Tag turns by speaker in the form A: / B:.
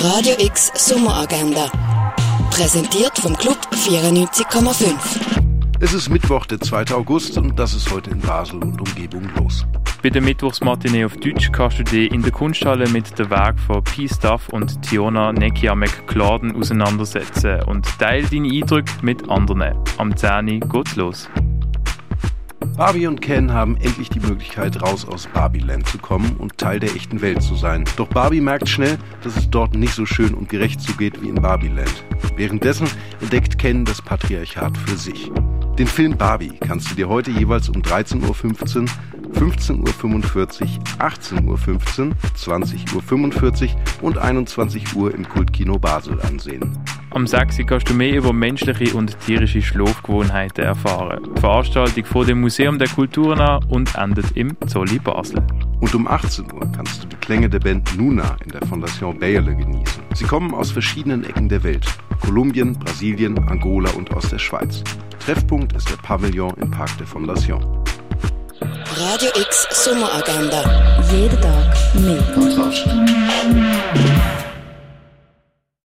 A: Radio X Sommeragenda. Präsentiert vom Club 94,5.
B: Es ist Mittwoch, der 2. August und das ist heute in Basel und Umgebung los.
C: Bei der Mittwochsmatinee auf Deutsch kannst du dich in der Kunsthalle mit der Werk von P. Stuff und Tiona Nekia McClauden auseinandersetzen und teile deine Eindrücke mit anderen. Am 10. geht's los.
B: Barbie und Ken haben endlich die Möglichkeit, raus aus Barbieland zu kommen und Teil der echten Welt zu sein. Doch Barbie merkt schnell, dass es dort nicht so schön und gerecht zugeht wie in Barbieland. Währenddessen entdeckt Ken das Patriarchat für sich. Den Film Barbie kannst du dir heute jeweils um 13.15 Uhr 15.45 Uhr, 18.15 Uhr, 20.45 Uhr und 21 Uhr im Kultkino Basel ansehen.
C: Am 6. kannst du mehr über menschliche und tierische Schlafgewohnheiten erfahren. Die Veranstaltung vor dem Museum der Kulturen an und endet im Zolli Basel.
B: Und um 18 Uhr kannst du die Klänge der Band Nuna in der Fondation Bayerle genießen. Sie kommen aus verschiedenen Ecken der Welt. Kolumbien, Brasilien, Angola und aus der Schweiz. Treffpunkt ist der Pavillon im Park der Fondation.
A: Radio X Sommeragenda. Jeden Tag mehr. Kontrast.